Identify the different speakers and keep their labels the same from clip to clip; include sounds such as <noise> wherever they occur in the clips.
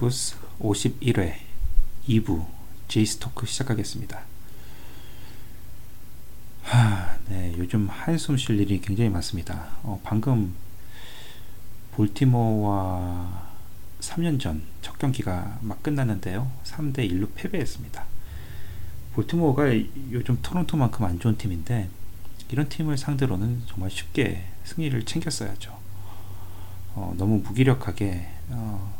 Speaker 1: 캐나다 구스 51회 2부 제이스토크 시작하겠습니다. 하, 네, 요즘 한숨 쉴 일이 굉장히 많습니다. 어, 방금 볼티모어와 3년 전 첫 경기가 막 끝났는데요. 3대 1로 패배했습니다. 볼티모어가 요즘 토론토만큼 안 좋은 팀인데 이런 팀을 상대로는 정말 쉽게 승리를 챙겼어야죠. 어, 너무 무기력하게 어,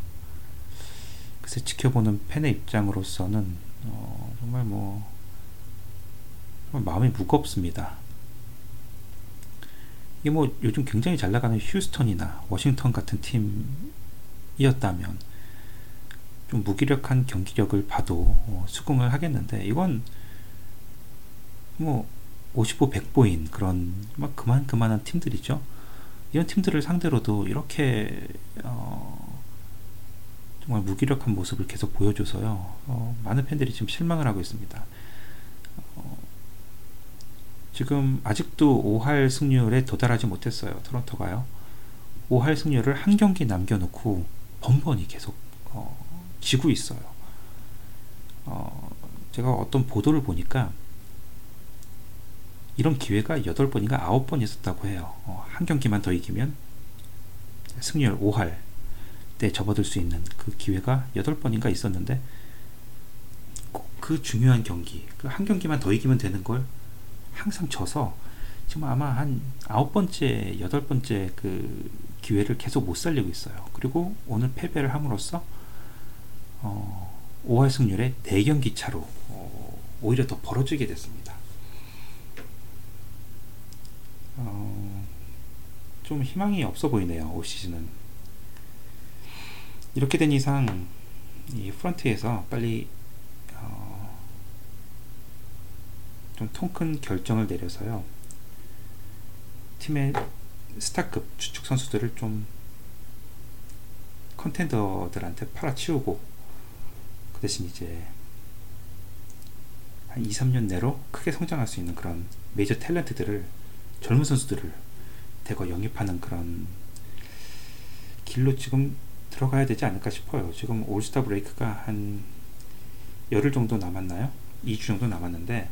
Speaker 1: 글쎄 지켜보는 팬의 입장으로서는 어, 정말 뭐 정말 마음이 무겁습니다. 이게 뭐 요즘 굉장히 잘 나가는 휴스턴이나 워싱턴 같은 팀이었다면 좀 무기력한 경기력을 봐도 어, 수긍을 하겠는데 이건 뭐 55, 100보인 그런 막 그만 그만한 팀들이죠. 이런 팀들을 상대로도 이렇게 어, 정말 무기력한 모습을 계속 보여줘서요. 어, 많은 팬들이 지금 실망을 하고 있습니다. 어, 지금 아직도 5할 승률에 도달하지 못했어요. 토론토가요. 5할 승률을 한 경기 남겨놓고 번번이 계속 어, 지고 있어요. 어, 제가 어떤 보도를 보니까 이런 기회가 8번인가 9번 있었다고 해요. 어, 한 경기만 더 이기면 승률 5할 때 접어들 수 있는 그 기회가 8번인가 있었는데 꼭 그 중요한 경기, 그 한 경기만 더 이기면 되는 걸 항상 져서 지금 아마 한 아홉 번째, 여덟 번째 그 기회를 계속 못 살리고 있어요. 그리고 오늘 패배를 함으로써 어, 5할 승률의 4경기 차로 어, 오히려 더 벌어지게 됐습니다. 어, 좀 희망이 없어 보이네요. 올 시즌은. 이렇게 된 이상 이 프런트에서 빨리 어, 좀통 큰 결정을 내려서요. 팀의 스타급 주축 선수들을 좀 컨텐더들한테 팔아치우고 그 대신 이제 한 2, 3년 내로 크게 성장할 수 있는 그런 메이저 탤런트들을 젊은 선수들을 대거 영입하는 그런 길로 지금 들어가야 되지 않을까 싶어요. 지금 올스타 브레이크가 한 열흘 정도 남았나요? 2주 정도 남았는데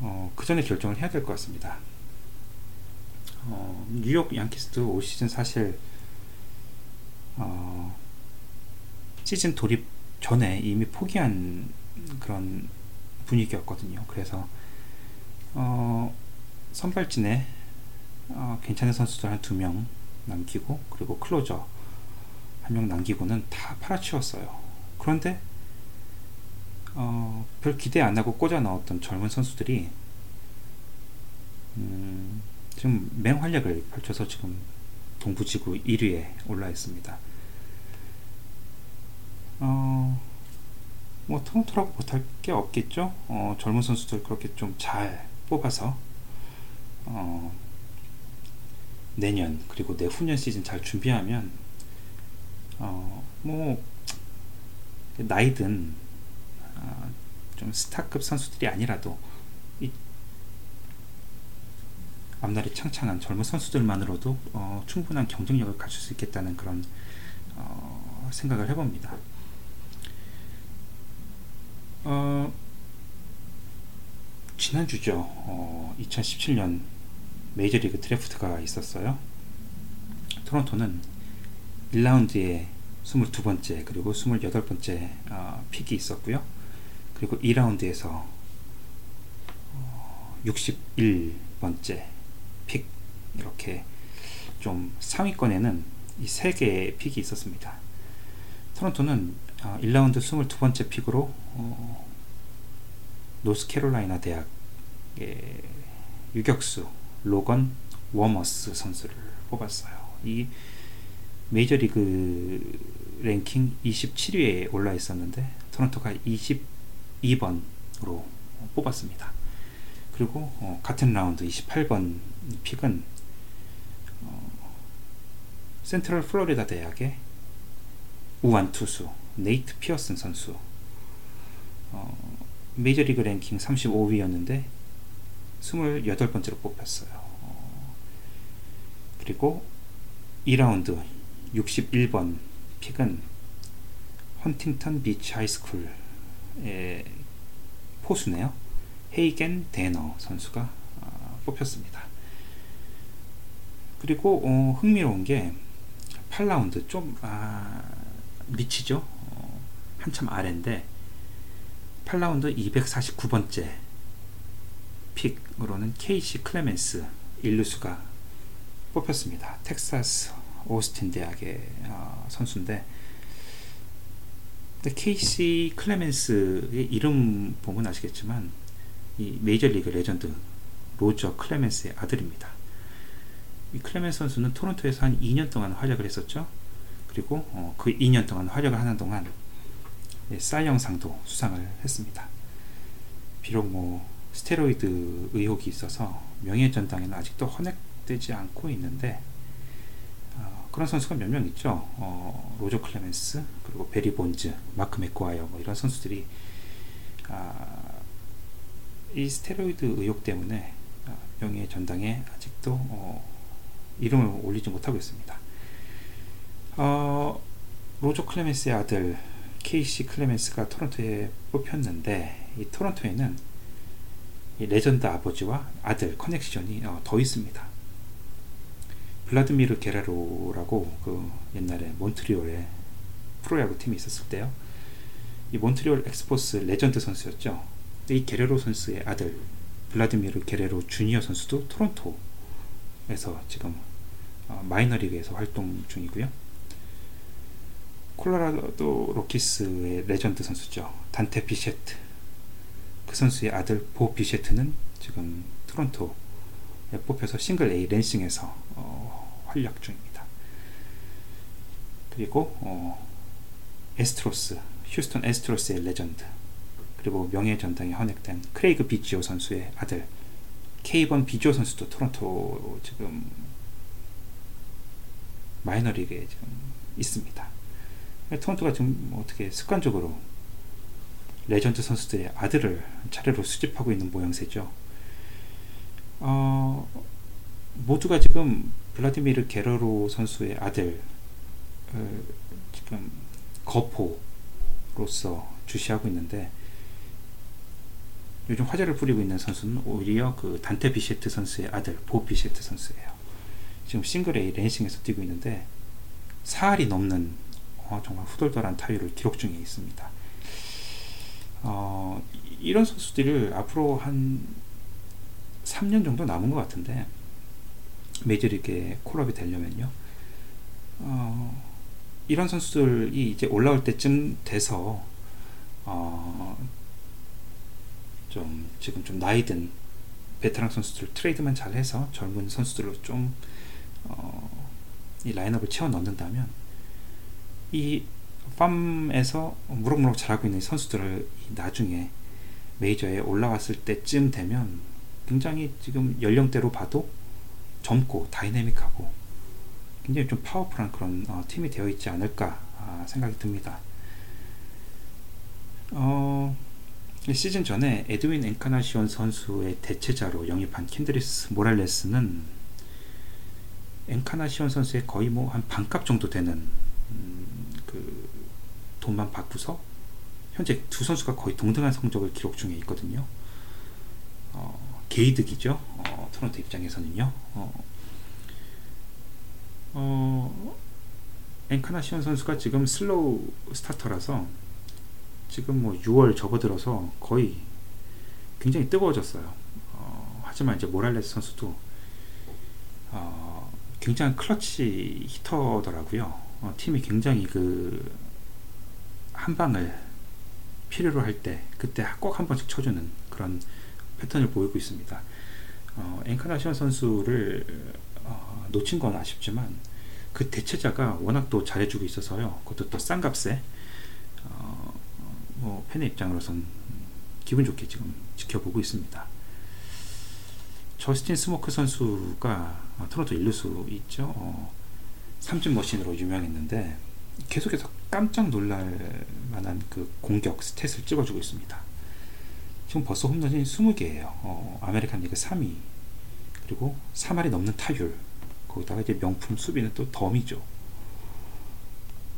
Speaker 1: 어, 그 전에 결정을 해야 될 것 같습니다. 어, 뉴욕 양키스도 올 시즌 사실 어, 시즌 돌입 전에 이미 포기한 그런 분위기였거든요. 그래서 어, 선발진에 어, 괜찮은 선수들 한 두 명 남기고 그리고 클로저 한 명 남기고는 다 팔아치웠어요. 그런데 어, 별 기대 안 하고 꽂아 넣었던 젊은 선수들이 음, 지금 맹활약을 펼쳐서 지금 동부지구 1위에 올라 있습니다. 어, 뭐 토론토라고 못할 게 없겠죠. 어, 젊은 선수들 그렇게 좀 잘 뽑아서 어, 내년 그리고 내후년 시즌 잘 준비하면 어, 뭐 나이든 어, 좀 스타급 선수들이 아니라도 이 앞날이 창창한 젊은 선수들만으로도 어, 충분한 경쟁력을 갖출 수 있겠다는 그런 어, 생각을 해봅니다. 어, 지난주죠. 어, 2017년 메이저리그 드래프트가 있었어요. 토론토는 1라운드에 22번째 그리고 28번째 어, pick이 있었고요. 그리고 2라운드에서 어, 61번째 pick 이렇게 좀 상위권에는 이 세 개의 pick이 있었습니다. 토론토는 어, 1라운드 22번째 pick으로 어, 노스캐롤라이나 대학의 유격수 로건 워모스 선수를 뽑았어요. 이 메이저리그 랭킹 27위에 올라 있었는데 토론토가 22번으로 뽑았습니다. 그리고 어, 같은 라운드 28번 pick은 어, 센트럴 플로리다 대학의 우완 투수 네이트 피어슨 선수 어, 메이저리그 랭킹 35위였는데 28번째로 뽑혔어요. 어, 그리고 2라운드 61번 픽은 헌팅턴 비치 하이스쿨의 포수네요. 헤이겐 데너 선수가 어, 뽑혔습니다. 그리고 어, 흥미로운 게 8라운드 좀 아, 미치죠. 어, 한참 아래인데 8라운드 249번째 pick으로는 케이시 클레멘스 일루수가 뽑혔습니다. 텍사스 오스틴 대학의 어, 선수인데 케이시 클레멘스의 이름 보면 아시겠지만 이 메이저리그 레전드 로저 클레멘스의 아들입니다. 이 클레멘스 선수는 토론토에서 한 2년 동안 활약을 했었죠. 그리고 어, 그 2년 동안 활약을 하는 동안 예, 사이영상도 수상을 했습니다. 비록 뭐 스테로이드 의혹이 있어서 명예전당에는 아직도 헌액되지 않고 있는데 어, 그런 선수가 몇 명 있죠. 어, 로저 클레멘스 그리고 베리 본즈, 마크 맥과이어 뭐 이런 선수들이 아, 이 스테로이드 의혹 때문에 아, 명예전당에 아직도 어, 이름을 올리지 못하고 있습니다. 어, 로저 클레멘스의 아들 케이시 클레멘스가 토론토에 뽑혔는데 이 토론토에는 이 레전드 아버지와 아들 connection이 어, 더 있습니다. 블라디미르 게레로라고 그 옛날에 몬트리올에 프로야구 팀이 있었을 때요. 이 몬트리올 엑스포스 레전드 선수였죠. 이 게레로 선수의 아들 블라디미르 게레로 주니어 선수도 토론토에서 지금 어, 마이너리그에서 활동 중이고요. 콜로라도 로키스의 레전드 선수죠. 단테 비셰트. 그 선수의 아들 보 비셰트는 지금 토론토에 뽑혀서 Single A 랜싱에서 어, 활약 중입니다. 그리고 어, 에스트로스, 휴스턴 에스트로스의 레전드. 그리고 명예 전당에 헌액된 크레이그 비지오 선수의 아들 케이번 비지오 선수도 토론토 지금 마이너리그에 지금 있습니다. 토론토가 지금 뭐 어떻게 습관적으로 레전드 선수들의 아들을 차례로 수집하고 있는 모양새죠. 어, 모두가 지금 블라디미르 게레로 선수의 아들 어, 지금 거포로서 주시하고 있는데 요즘 화제를 부리고 있는 선수는 오히려 그 단테 비셰트 선수의 아들 보 비셰트 선수예요. 지금 싱글 A 랜싱에서 뛰고 있는데 4할이 넘는 어, 정말 후덜덜한 타율을 기록 중에 있습니다. 어, 이런 선수들을 앞으로 한 3년 정도 남은 것 같은데 메이저리그에 콜업이 되려면요. 어, 이런 선수들이 이제 올라올 때쯤 돼서 어, 좀 지금 좀 나이든 베테랑 선수들 트레이드만 잘해서 젊은 선수들로 좀 어, 이 라인업을 채워 넣는다면 이 팜에서 무럭무럭 잘하고 있는 선수들을 나중에 메이저에 올라왔을 때쯤 되면 굉장히 지금 연령대로 봐도 젊고 다이내믹하고 굉장히 좀 파워풀한 그런 어, 팀이 되어 있지 않을까 아, 생각이 듭니다. 어, 시즌 전에 에드윈 엔카나시온 선수의 대체자로 영입한 켄드리스 모랄레스는 엔카나시온 선수의 거의 뭐 한 반값 정도 되는 음, 그 돈만 받고서 현재 두 선수가 거의 동등한 성적을 기록 중에 있거든요. 어, 개이득이죠. 어, 토론토 입장에서는요. 어, 어, 엔카나시온 선수가 지금 slow starter라서 지금 뭐 6월 접어들어서 거의 굉장히 뜨거워졌어요. 어, 하지만 이제 모랄레스 선수도 어, 굉장히 clutch hitter더라고요. 어, 팀이 굉장히 그 한 방을 필요로 할 때 그때 꼭 한 번씩 쳐주는 그런 패턴을 보이고 있습니다. 어, 엔카나시온 선수를 어, 놓친 건 아쉽지만 그 대체자가 워낙 또 잘해주고 있어서요. 그것도 또 싼 값에 어, 뭐 팬의 입장으로선 기분 좋게 지금 지켜보고 있습니다. 저스틴 스모크 선수가 어, 토론토 일루수 있죠. 어, 삼진 머신으로 유명했는데 계속해서 깜짝 놀랄 만한 그 공격 stat을 찍어주고 있습니다. 지금 벌써 홈런이 20개예요. 어, 아메리칸 리그 3위 그리고 3할이 넘는 타율 거기다가 이제 명품 수비는 또 덤이죠.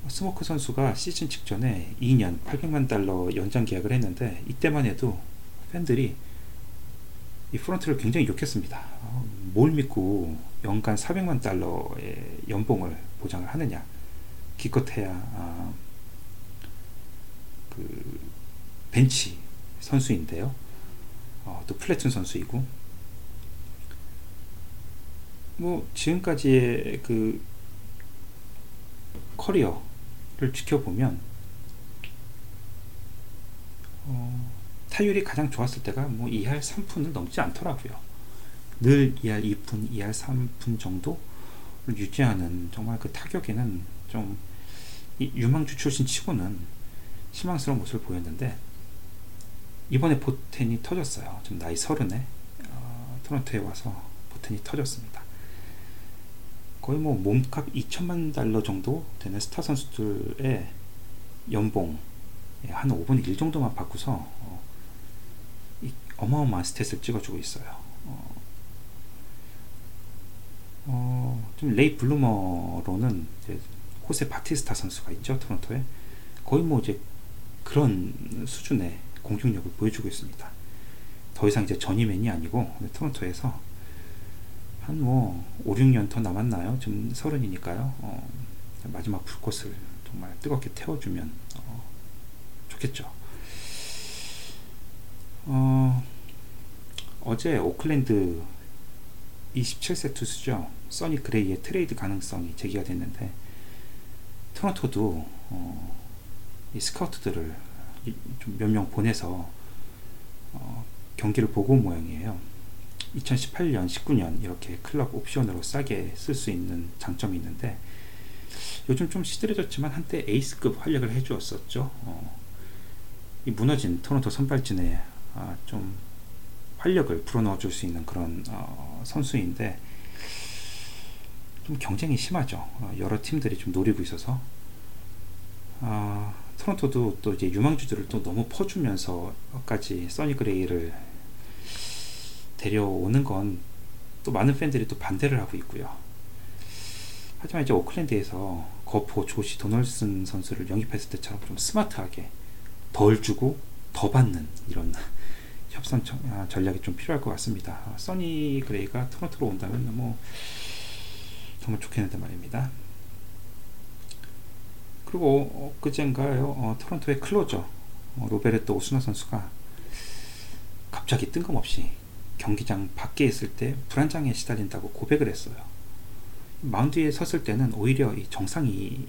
Speaker 1: 스모크 선수가 시즌 직전에 2년 800만 달러 연장 계약을 했는데 이때만 해도 팬들이 이 프런트를 굉장히 욕했습니다. 어, 뭘 믿고 연간 400만 달러의 연봉을 보장을 하느냐? 기껏해야 아, 그 벤치 선수인데요. 어, 또 플래툰 선수이고 뭐 지금까지의 그 커리어를 지켜보면 어, 타율이 가장 좋았을 때가 뭐 2할 3푼을 넘지 않더라고요. 늘 2할 2푼, 2할 3푼 정도를 유지하는 정말 그 타격에는 좀 유망주 출신 치고는 실망스러운 모습을 보였는데 이번에 보텐이 터졌어요. 지금 나이 서른에 어, 토론토에 와서 보텐이 터졌습니다. 거의 뭐 몸값 2천만 달러 정도 되는 스타 선수들의 연봉 예, 한 5분의 1 정도만 받고서 어, 어마어마한 스탯을 찍어주고 있어요. 어, 어, 좀 레이 블루머로는 호세 바티스타 선수가 있죠 토론토에 거의 뭐 이제 그런 수준의 공격력을 보여주고 있습니다. 더 이상 이제 전이맨이 아니고 토론토에서 한 뭐 5, 6년 더 남았나요? 지금 서른이니까요. 어, 마지막 불꽃을 정말 뜨겁게 태워주면 어, 좋겠죠. 어, 어제 오클랜드 27세 투수죠. 써니 그레이의 트레이드 가능성이 제기가 됐는데 토론토도 어, 이 스카우트들을 좀몇명 보내서 어, 경기를 본 모양이에요. 2018년, 19년 이렇게 클럽 옵션으로 싸게 쓸 수 있는 장점이 있는데 요즘 좀 시들해졌지만 한때 에이스급 활약을 해주었었죠. 어, 이 무너진 토론토 선발진에 아, 좀 활력을 불어넣어 줄 수 있는 그런 어, 선수인데 좀 경쟁이 심하죠. 어, 여러 팀들이 좀 노리고 있어서 아, 토론토도 또 이제 유망주들을 또 너무 퍼주면서까지 써니 그레이를 데려오는 건 또 많은 팬들이 또 반대를 하고 있고요. 하지만 이제 오클랜드에서 거포, 조시, 도널슨 선수를 영입했을 때처럼 좀 스마트하게 덜 주고 더 받는 이런 협상 아, 전략이 좀 필요할 것 같습니다. 써니 그레이가 토론토로 온다면 뭐 정말 좋겠는데 말입니다. 그리고 그젠가요 어, 토론토의 closer 어, 로베르토 오수나 선수가 갑자기 뜬금없이 경기장 밖에 있을 때 불안장에 시달린다고 고백을 했어요. 마운드 에 섰을 때는 오히려 정상이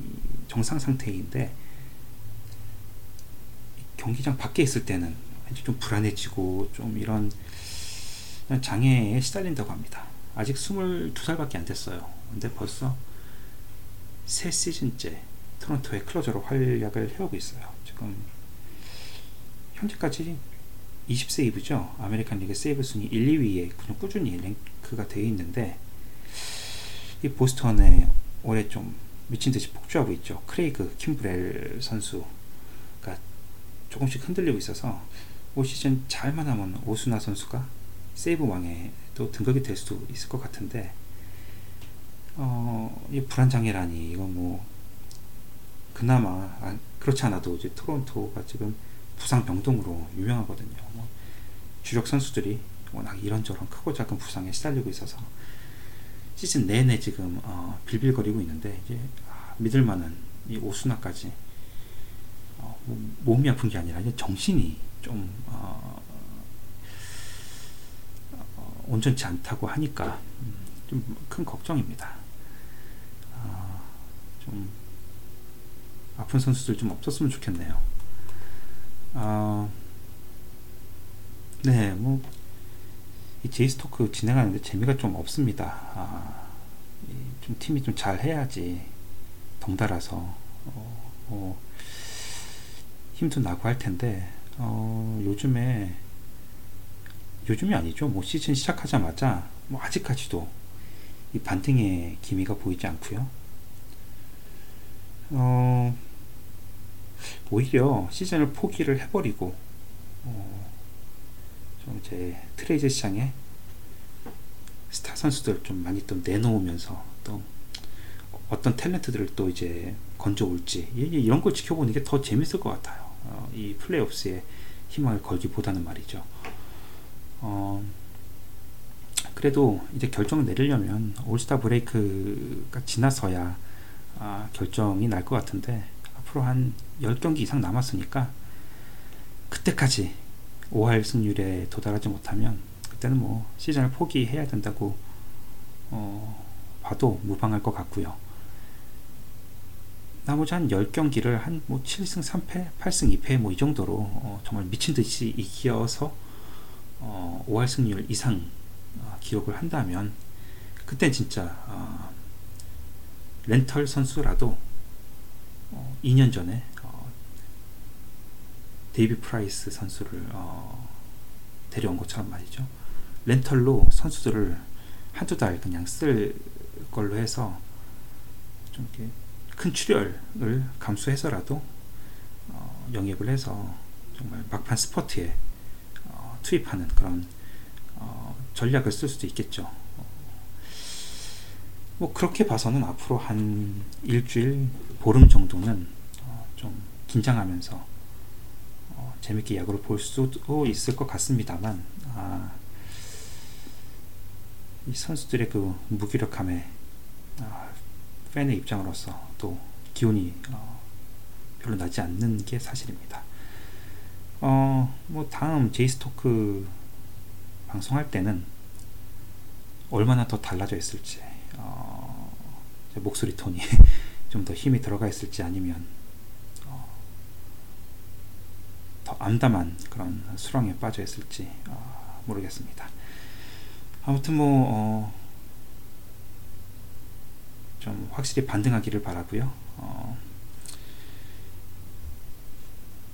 Speaker 1: 정상 상태인데 경기장 밖에 있을 때는 좀 불안해지고 좀 이런 장애에 시달린다고 합니다. 아직 22살밖에 안 됐어요. 근데 벌써 세 시즌째 토론토의 클로저로 활약을 해오고 있어요. 지금 현재까지 20 세이브죠. 아메리칸 리그 세이브 순위 1, 2위에 그냥 꾸준히 랭크가 되어 있는데 이 보스턴의 올해 좀 미친 듯이 폭주하고 있죠. 크레이그 킴브렐 선수가 조금씩 흔들리고 있어서 올 시즌 잘만 하면 오수나 선수가 세이브 왕에 또 등극이 될 수도 있을 것 같은데 어, 이 불안장애라니 이건 뭐 그나마 아, 그렇지 않아도 이제 토론토가 지금 부상 병동으로 유명하거든요. 뭐 주력 선수들이 워낙 이런저런 크고 작은 부상에 시달리고 있어서 시즌 내내 지금 어, 빌빌거리고 있는데 이제 아, 믿을만한 이 오수나까지 어, 뭐, 몸이 아픈 게 아니라 이제 정신이 좀 어, 어 온전치 않다고 하니까 음, 좀큰 걱정입니다. 아, 좀 아픈 선수들 좀 없었으면 좋겠네요. 어, 네, 뭐, 이 제이스토크 진행하는데 재미가 좀 없습니다. 아, 좀 팀이 좀 잘 해야지 덩달아서 어, 어, 힘도 나고 할 텐데 어, 요즘에 요즘이 아니죠. 뭐 시즌 시작하자마자 뭐 아직까지도 이 반등의 기미가 보이지 않고요. 어, 오히려 시즌을 포기를 해버리고 어, 좀 이제 트레이드 시장에 스타 선수들 좀 많이 또 내놓으면서 또 어떤 탤런트들을 또 이제 건져 올지 이런 걸 지켜보는 게 더 재밌을 것 같아요. 어, 이 playoffs에 희망을 걸기보다는 말이죠. 어, 그래도 이제 결정을 내리려면 올스타 브레이크가 지나서야 아, 결정이 날 것 같은데 앞으로 한 10경기 이상 남았으니까 그때까지 5할 승률에 도달하지 못하면 그때는 뭐 시즌을 포기해야 된다고 어, 봐도 무방할 것 같고요. 나머지 한 10경기를 한 뭐 7승 3패, 8승 2패 뭐 이 정도로 어, 정말 미친 듯이 이겨서 어, 5할 승률 이상 어, 기록을 한다면 그땐 진짜 어, 렌털 선수라도 2년 어, 전에 어, 데이비드 프라이스 선수를 어, 데려온 것처럼 말이죠. 렌털로 선수들을 한두 달 그냥 쓸 걸로 해서 좀 이렇게 큰 출혈을 감수해서라도 어, 영입을 해서 정말 막판 스포트에 어, 투입하는 그런 어, 전략을 쓸 수도 있겠죠. 뭐 그렇게 봐서는 앞으로 한 일주일 보름 정도는 어, 좀 긴장하면서 어, 재밌게 야구를 볼 수도 있을 것 같습니다만 아, 이 선수들의 그 무기력함에 아, 팬의 입장으로서 또 기운이 어, 별로 나지 않는 게 사실입니다. 어, 뭐 다음 제이스토크 방송할 때는 얼마나 더 달라져 있을지 어, 목소리 톤이 <laughs> 좀 더 힘이 들어가 있을지 아니면 어, 더 암담한 그런 수렁에 빠져 있을지 어, 모르겠습니다. 아무튼 뭐 어, 좀 확실히 반등하기를 바라고요. 어,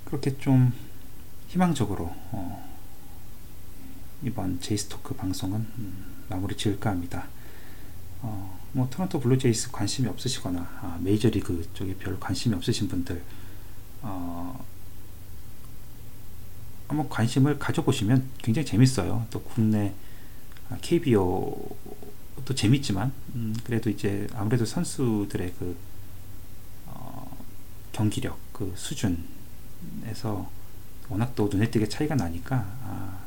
Speaker 1: 그렇게 좀 희망적으로 어, 이번 제이스토크 방송은 음, 마무리 지을까 합니다. 어, 뭐 토론토 블루제이스 관심이 없으시거나 아, 메이저리그 쪽에 별 관심이 없으신 분들 어, 한번 관심을 가져보시면 굉장히 재밌어요. 또 국내 KBO 도 아, 재밌지만 음, 그래도 이제 아무래도 선수들의 그 어, 경기력 그 수준에서 워낙 또 눈에 띄게 차이가 나니까 아,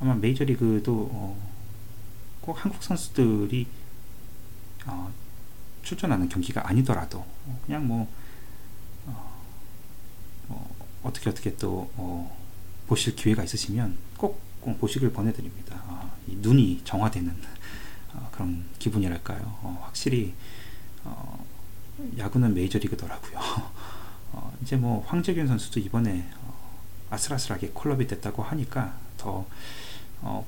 Speaker 1: 아마 메이저리그도 어, 꼭 한국 선수들이 어, 출전하는 경기가 아니더라도 그냥 뭐, 어, 뭐 어떻게 어떻게 또 어, 보실 기회가 있으시면 꼭, 꼭 보시길 보내드립니다. 어, 눈이 정화되는 어, 그런 기분이랄까요. 어, 확실히 어, 야구는 메이저리그더라고요. <laughs> 이제 뭐 황재균 선수도 이번에 아슬아슬하게 콜업이 됐다고 하니까 더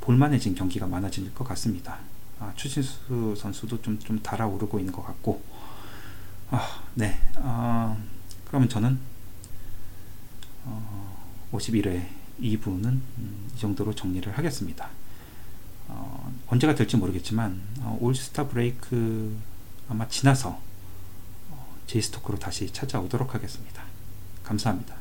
Speaker 1: 볼만해진 경기가 많아질 것 같습니다. 아, 추신수 선수도 좀, 좀 달아오르고 있는 것 같고, 아, 네. 아, 그러면 저는, 어, 51회 2부는 음, 이 정도로 정리를 하겠습니다. 어, 언제가 될지 모르겠지만 어, 올스타 브레이크 아마 지나서 어, 제이스토크로 다시 찾아오도록 하겠습니다. 감사합니다.